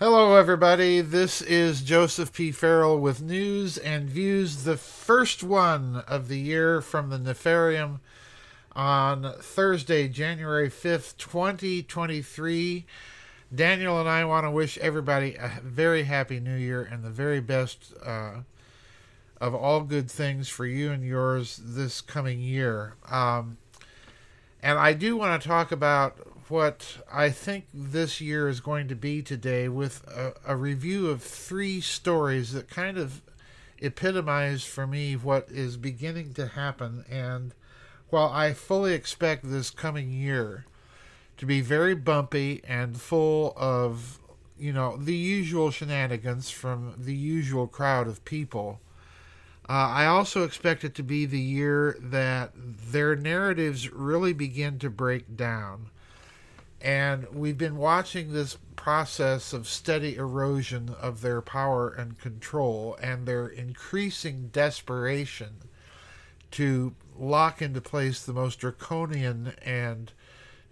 Hello, everybody. This is Joseph P. Farrell with news and views, the first one of the year from the Nefarium on Thursday, January 5th, 2023. Daniel and I want to wish everybody a very happy new year and the very best uh, of all good things for you and yours this coming year. Um, and I do want to talk about what I think this year is going to be today with a, a, review of three stories that kind of epitomize for me what is beginning to happen. And while I fully expect this coming year to be very bumpy and full of, you know, the usual shenanigans from the usual crowd of people, uh, I also expect it to be the year that their narratives really begin to break down and we've been watching this process of steady erosion of their power and control and their increasing desperation to lock into place the most draconian and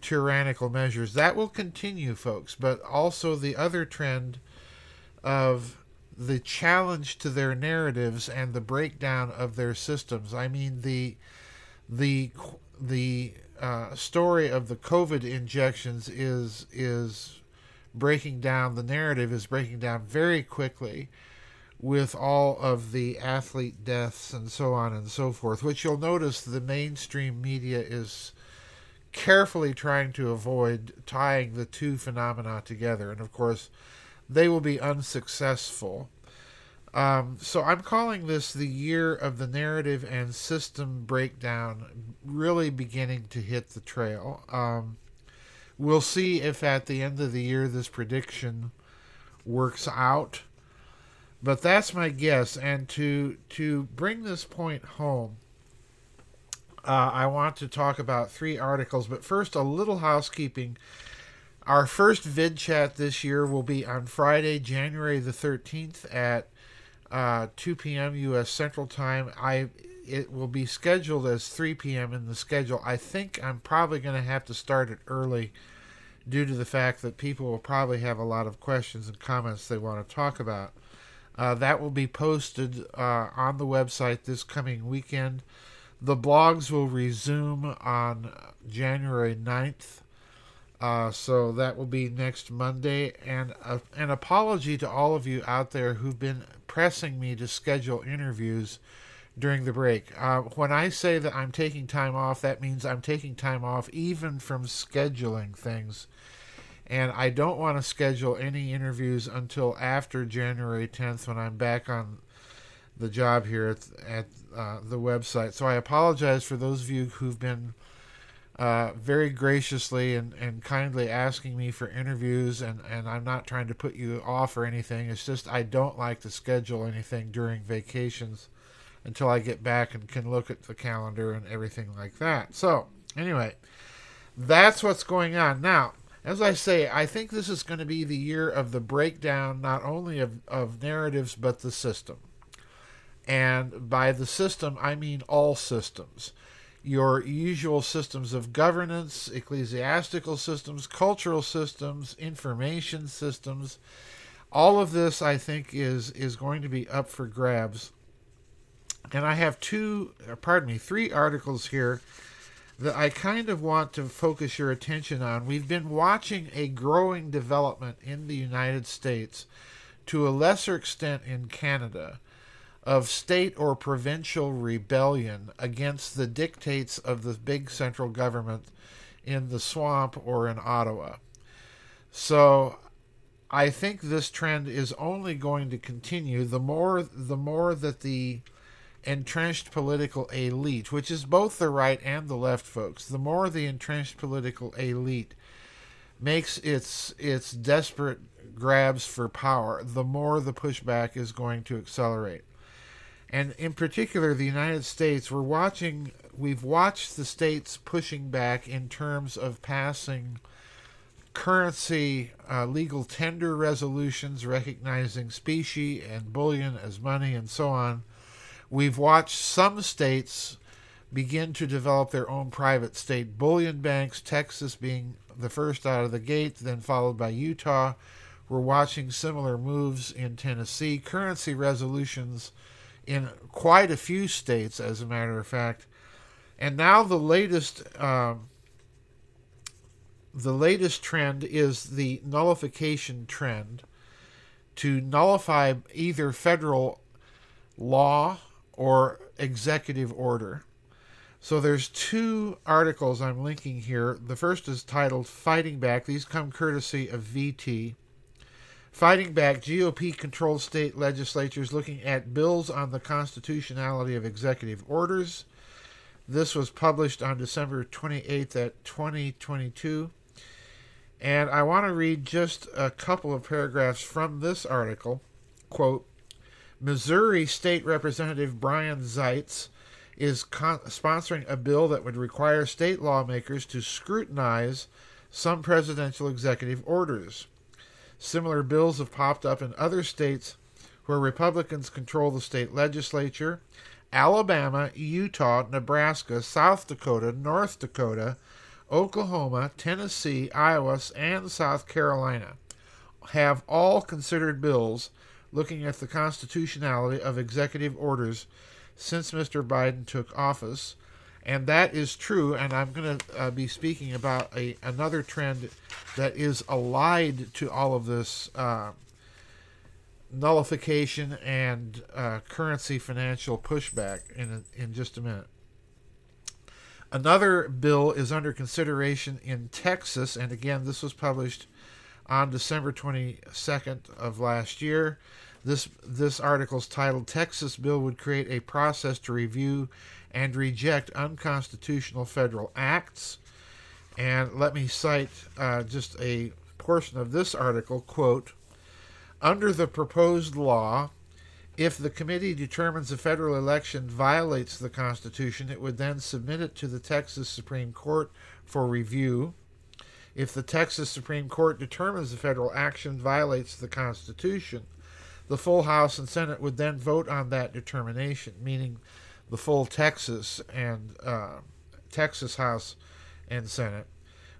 tyrannical measures. That will continue, folks, but also the other trend of the challenge to their narratives and the breakdown of their systems. I mean the the the uh, story of the COVID injections is is breaking down. The narrative is breaking down very quickly with all of the athlete deaths and so on and so forth, which you'll notice the mainstream media is carefully trying to avoid tying the two phenomena together. And of course, they will be unsuccessful um, so I'm calling this the year of the narrative and system breakdown really beginning to hit the trail. Um, we'll see if at the end of the year this prediction works out. But that's my guess. And to to bring this point home, uh, I want to talk about three articles. But first, a little housekeeping. Our first vid chat this year will be on Friday, January the 13th at uh, 2 p.m. U.S. Central Time. I it will be scheduled as 3 p.m. in the schedule. I think I'm probably going to have to start it early due to the fact that people will probably have a lot of questions and comments they want to talk about. Uh, that will be posted uh, on the website this coming weekend. The blogs will resume on January 9th. Uh, so that will be next Monday. And uh, an apology to all of you out there who've been pressing me to schedule interviews during the break. Uh, when I say that I'm taking time off, that means I'm taking time off even from scheduling things. And I don't want to schedule any interviews until after January 10th when I'm back on the job here at, at uh, the website. So I apologize for those of you who've been uh, very graciously and, and kindly asking me for interviews, and, and I'm not trying to put you off or anything. It's just I don't like to schedule anything during vacations until I get back and can look at the calendar and everything like that. So, anyway, that's what's going on. Now, as I say, I think this is going to be the year of the breakdown not only of, of narratives but the system. And by the system, I mean all systems your usual systems of governance, ecclesiastical systems, cultural systems, information systems. All of this, I think, is is going to be up for grabs. And I have two, uh, pardon me, three articles here that I kind of want to focus your attention on. We've been watching a growing development in the United States, to a lesser extent in Canada of state or provincial rebellion against the dictates of the big central government in the swamp or in Ottawa. So I think this trend is only going to continue the more the more that the entrenched political elite, which is both the right and the left folks, the more the entrenched political elite makes its its desperate grabs for power, the more the pushback is going to accelerate and in particular the United States, we're watching. We've watched the states pushing back in terms of passing currency uh, legal tender resolutions recognizing specie and bullion as money and so on. We've watched some states begin to develop their own private state bullion banks, Texas being the first out of the gate, then followed by Utah, We're watching similar moves in Tennessee, currency resolutions in quite a few states, as a matter of fact. And now the latest. Um, the latest trend is the nullification trend to nullify either federal law or executive order. So there's two articles I'm linking here. The first is titled Fighting Back. These come courtesy of VT. Fighting Back GOP controlled state legislatures looking at bills on the constitutionality of executive orders. This was published on December 28th at 2022. And I want to read just a couple of paragraphs from this article. Quote Missouri State Representative Brian Seitz is con- sponsoring a bill that would require state lawmakers to scrutinize some presidential executive orders. Similar bills have popped up in other states where Republicans control the state legislature Alabama, Utah, Nebraska, South Dakota, North Dakota, Oklahoma, Tennessee, Iowa, and South Carolina have all considered bills looking at the constitutionality of executive orders since Mr. Biden took office. And that is true, and I'm going to uh, be speaking about a another trend that is allied to all of this uh, nullification and uh, currency financial pushback in in just a minute. Another bill is under consideration in Texas, and again, this was published on December 22nd of last year. This this article is titled "Texas Bill Would Create a Process to Review and Reject Unconstitutional Federal Acts." And let me cite uh, just a portion of this article. Quote: Under the proposed law, if the committee determines a federal election violates the Constitution, it would then submit it to the Texas Supreme Court for review. If the Texas Supreme Court determines the federal action violates the Constitution, the full House and Senate would then vote on that determination, meaning the full Texas and uh, Texas House and Senate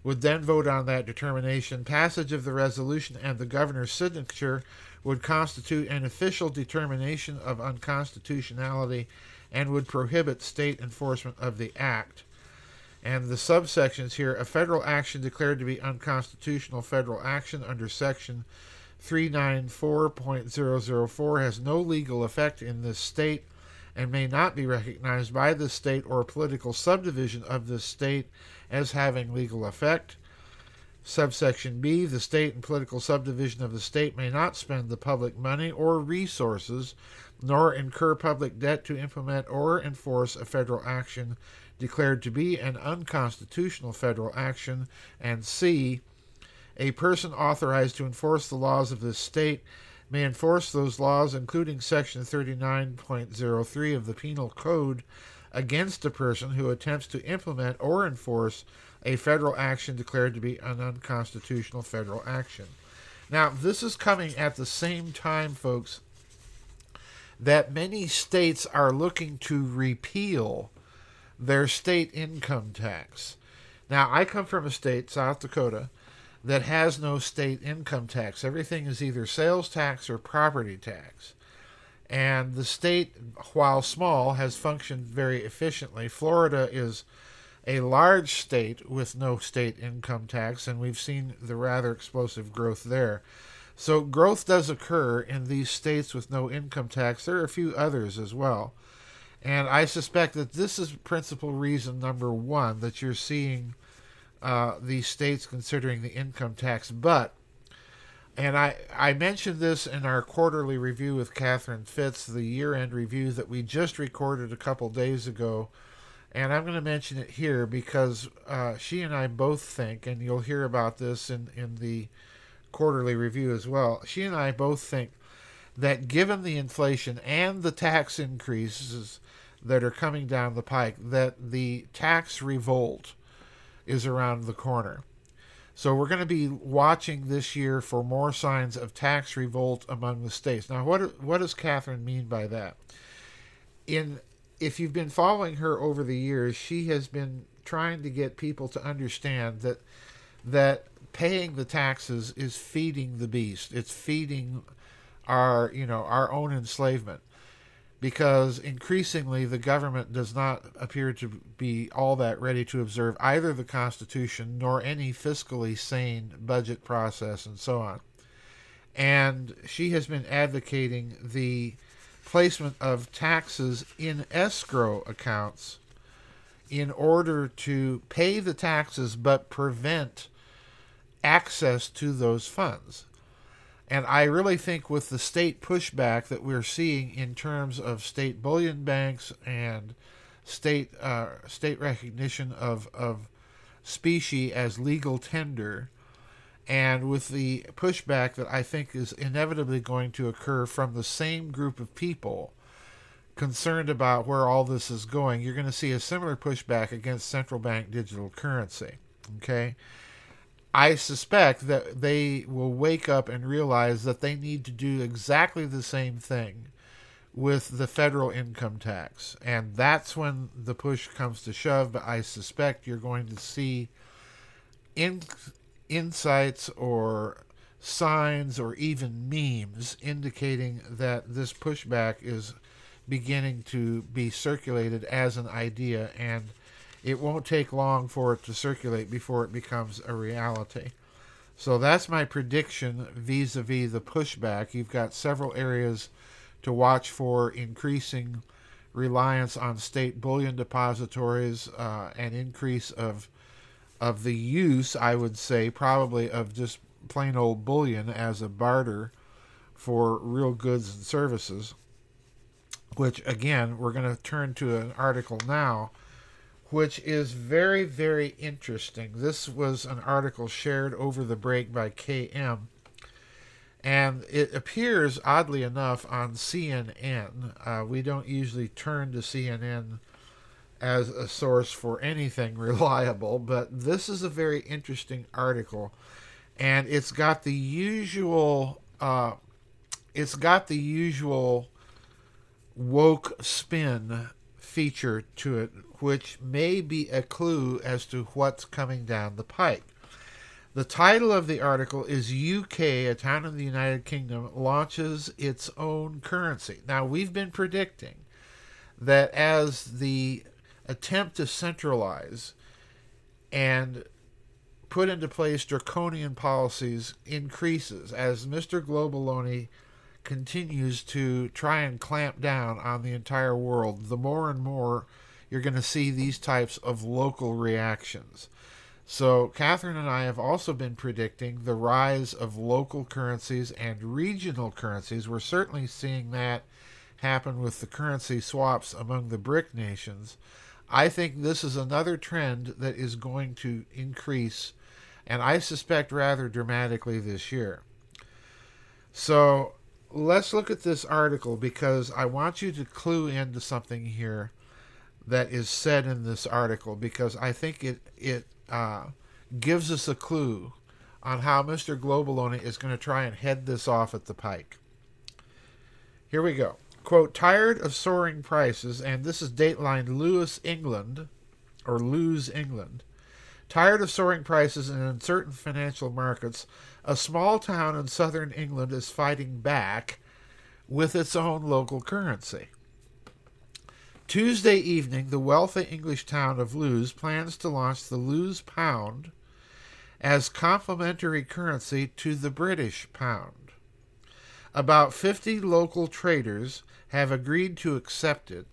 would then vote on that determination. Passage of the resolution and the governor's signature would constitute an official determination of unconstitutionality and would prohibit state enforcement of the act. And the subsections here a federal action declared to be unconstitutional federal action under section 394.004 has no legal effect in this state and may not be recognized by the state or political subdivision of the state as having legal effect. Subsection B The state and political subdivision of the state may not spend the public money or resources, nor incur public debt to implement or enforce a federal action declared to be an unconstitutional federal action. And C a person authorized to enforce the laws of this state may enforce those laws, including Section 39.03 of the Penal Code, against a person who attempts to implement or enforce a federal action declared to be an unconstitutional federal action. Now, this is coming at the same time, folks, that many states are looking to repeal their state income tax. Now, I come from a state, South Dakota, that has no state income tax. Everything is either sales tax or property tax. And the state, while small, has functioned very efficiently. Florida is a large state with no state income tax, and we've seen the rather explosive growth there. So, growth does occur in these states with no income tax. There are a few others as well. And I suspect that this is principal reason number one that you're seeing uh, these states considering the income tax. But, and I, I mentioned this in our quarterly review with Catherine Fitts, the year end review that we just recorded a couple days ago. And I'm going to mention it here because uh, she and I both think, and you'll hear about this in, in the quarterly review as well. She and I both think that given the inflation and the tax increases that are coming down the pike, that the tax revolt is around the corner. So we're going to be watching this year for more signs of tax revolt among the states. Now, what what does Catherine mean by that? In if you've been following her over the years, she has been trying to get people to understand that that paying the taxes is feeding the beast. It's feeding our, you know, our own enslavement. Because increasingly the government does not appear to be all that ready to observe either the Constitution nor any fiscally sane budget process and so on. And she has been advocating the placement of taxes in escrow accounts in order to pay the taxes but prevent access to those funds. And I really think with the state pushback that we're seeing in terms of state bullion banks and state uh, state recognition of, of specie as legal tender, and with the pushback that I think is inevitably going to occur from the same group of people concerned about where all this is going, you're going to see a similar pushback against central bank digital currency. Okay? I suspect that they will wake up and realize that they need to do exactly the same thing with the federal income tax. And that's when the push comes to shove. But I suspect you're going to see in, insights or signs or even memes indicating that this pushback is beginning to be circulated as an idea, and it won't take long for it to circulate before it becomes a reality. So that's my prediction vis a vis the pushback. You've got several areas to watch for increasing reliance on state bullion depositories, uh, an increase of of the use, I would say, probably of just plain old bullion as a barter for real goods and services which again, we're going to turn to an article now, which is very, very interesting. This was an article shared over the break by KM, and it appears, oddly enough, on CNN. Uh, we don't usually turn to CNN as a source for anything reliable, but this is a very interesting article, and it's got the usual. Uh, it's got the usual woke spin feature to it, which may be a clue as to what's coming down the pike. The title of the article is UK, a town in the United Kingdom, launches its own currency. Now, we've been predicting that as the attempt to centralize and put into place draconian policies increases, as Mr. Globaloney continues to try and clamp down on the entire world, the more and more you're going to see these types of local reactions. So, Catherine and I have also been predicting the rise of local currencies and regional currencies. We're certainly seeing that happen with the currency swaps among the BRIC nations. I think this is another trend that is going to increase, and I suspect rather dramatically this year. So, let's look at this article because I want you to clue into something here that is said in this article because I think it it uh, gives us a clue on how Mr. Globaloney is going to try and head this off at the pike. Here we go. Quote, tired of soaring prices, and this is Dateline Lewis, England, or Lose, England. Tired of soaring prices and uncertain financial markets, a small town in southern England is fighting back with its own local currency. Tuesday evening, the wealthy English town of Lewes plans to launch the Lewes pound as complementary currency to the British pound. About 50 local traders have agreed to accept it,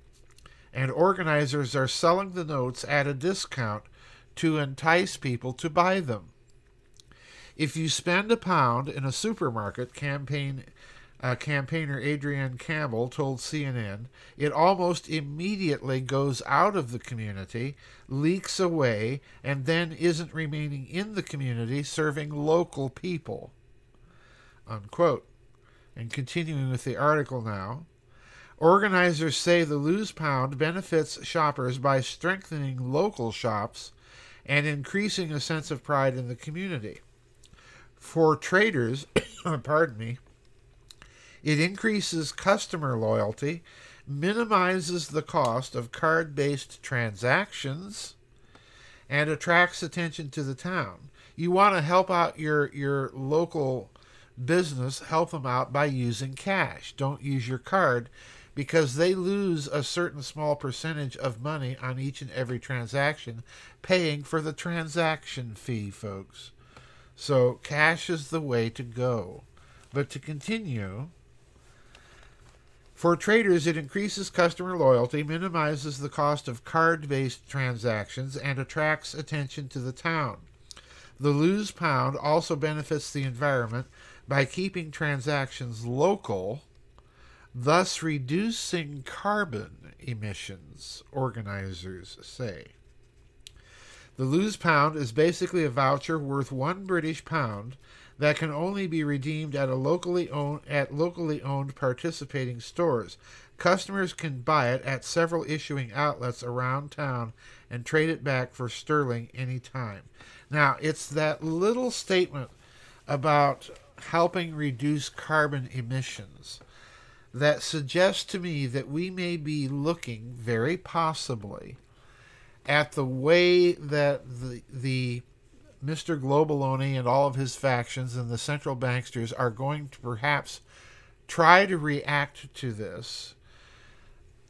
and organizers are selling the notes at a discount to entice people to buy them. If you spend a pound in a supermarket, campaign uh, campaigner Adrienne Campbell told CNN, it almost immediately goes out of the community, leaks away, and then isn't remaining in the community serving local people. Unquote. And continuing with the article now. Organizers say the Lose Pound benefits shoppers by strengthening local shops and increasing a sense of pride in the community. For traders, pardon me, it increases customer loyalty, minimizes the cost of card based transactions, and attracts attention to the town. You want to help out your your local business, help them out by using cash. Don't use your card because they lose a certain small percentage of money on each and every transaction, paying for the transaction fee, folks. So cash is the way to go. But to continue, for traders, it increases customer loyalty, minimizes the cost of card based transactions, and attracts attention to the town. The lose pound also benefits the environment by keeping transactions local, thus reducing carbon emissions, organizers say. The lose pound is basically a voucher worth one British pound that can only be redeemed at a locally owned at locally owned participating stores. Customers can buy it at several issuing outlets around town and trade it back for sterling anytime. Now, it's that little statement about helping reduce carbon emissions that suggests to me that we may be looking very possibly at the way that the the Mr. Globaloney and all of his factions and the central banksters are going to perhaps try to react to this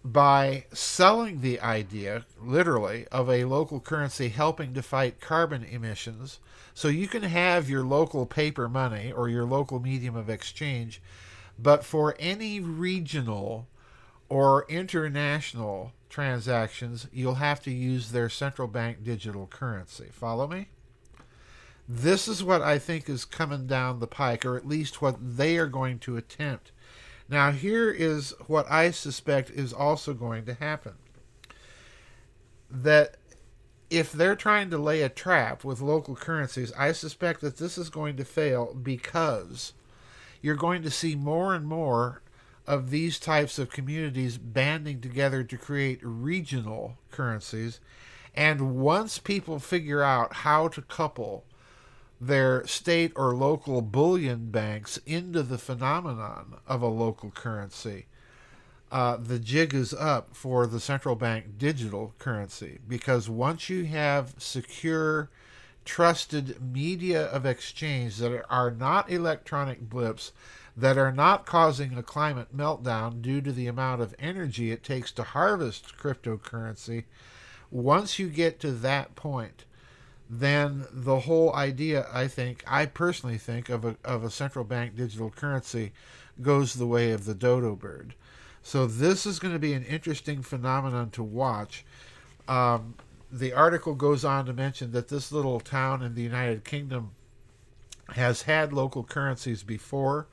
by selling the idea, literally, of a local currency helping to fight carbon emissions. So you can have your local paper money or your local medium of exchange, but for any regional or international transactions, you'll have to use their central bank digital currency. Follow me? This is what I think is coming down the pike, or at least what they are going to attempt. Now, here is what I suspect is also going to happen that if they're trying to lay a trap with local currencies, I suspect that this is going to fail because you're going to see more and more of these types of communities banding together to create regional currencies. And once people figure out how to couple their state or local bullion banks into the phenomenon of a local currency, uh, the jig is up for the central bank digital currency because once you have secure, trusted media of exchange that are not electronic blips, that are not causing a climate meltdown due to the amount of energy it takes to harvest cryptocurrency, once you get to that point, then the whole idea, I think, I personally think of a, of a central bank digital currency goes the way of the dodo bird. So this is going to be an interesting phenomenon to watch. Um, the article goes on to mention that this little town in the United Kingdom has had local currencies before.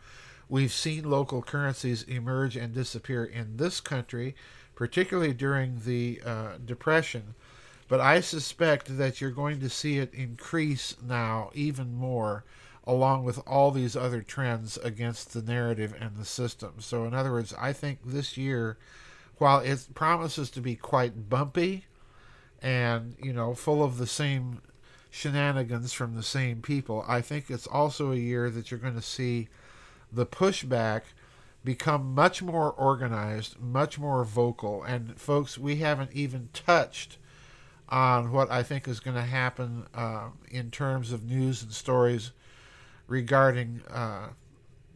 We've seen local currencies emerge and disappear in this country, particularly during the uh, Depression but I suspect that you're going to see it increase now even more, along with all these other trends against the narrative and the system. So, in other words, I think this year, while it promises to be quite bumpy and, you know, full of the same shenanigans from the same people, I think it's also a year that you're going to see the pushback become much more organized, much more vocal. And, folks, we haven't even touched on what I think is going to happen uh, in terms of news and stories regarding uh,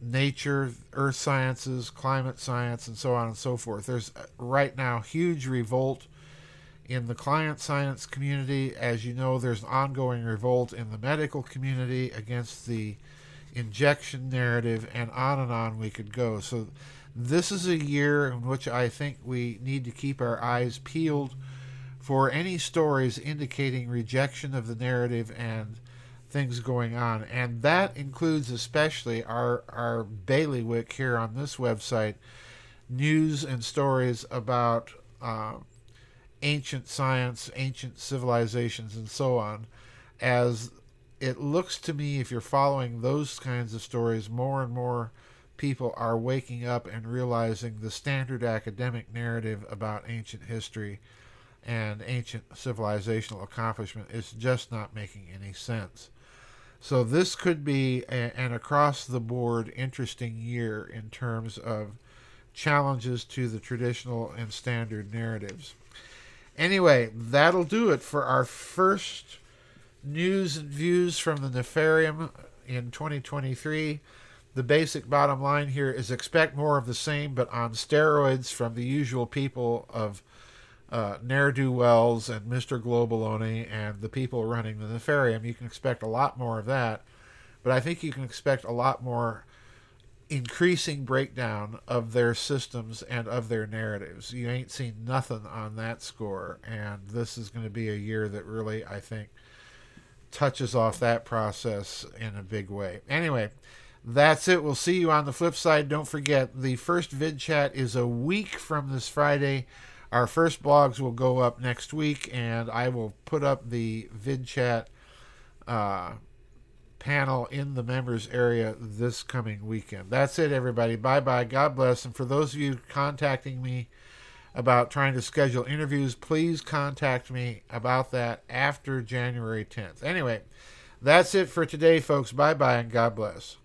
nature, earth sciences, climate science, and so on and so forth. There's uh, right now huge revolt in the climate science community. As you know, there's an ongoing revolt in the medical community against the injection narrative, and on and on we could go. So, this is a year in which I think we need to keep our eyes peeled for any stories indicating rejection of the narrative and things going on. And that includes especially our, our bailiwick here on this website news and stories about uh, ancient science, ancient civilizations, and so on. As it looks to me, if you're following those kinds of stories, more and more people are waking up and realizing the standard academic narrative about ancient history and ancient civilizational accomplishment is just not making any sense. So this could be a, an across the board interesting year in terms of challenges to the traditional and standard narratives. Anyway, that'll do it for our first news and views from the Nefarium in 2023. The basic bottom line here is expect more of the same, but on steroids from the usual people of uh, Ne'er Do Wells and Mr. Globaloney and the people running the Nefarium. You can expect a lot more of that, but I think you can expect a lot more increasing breakdown of their systems and of their narratives. You ain't seen nothing on that score, and this is going to be a year that really, I think, touches off that process in a big way. Anyway, that's it. We'll see you on the flip side. Don't forget, the first vid chat is a week from this Friday. Our first blogs will go up next week, and I will put up the vid chat uh, panel in the members area this coming weekend. That's it, everybody. Bye bye. God bless. And for those of you contacting me about trying to schedule interviews, please contact me about that after January 10th. Anyway, that's it for today, folks. Bye bye, and God bless.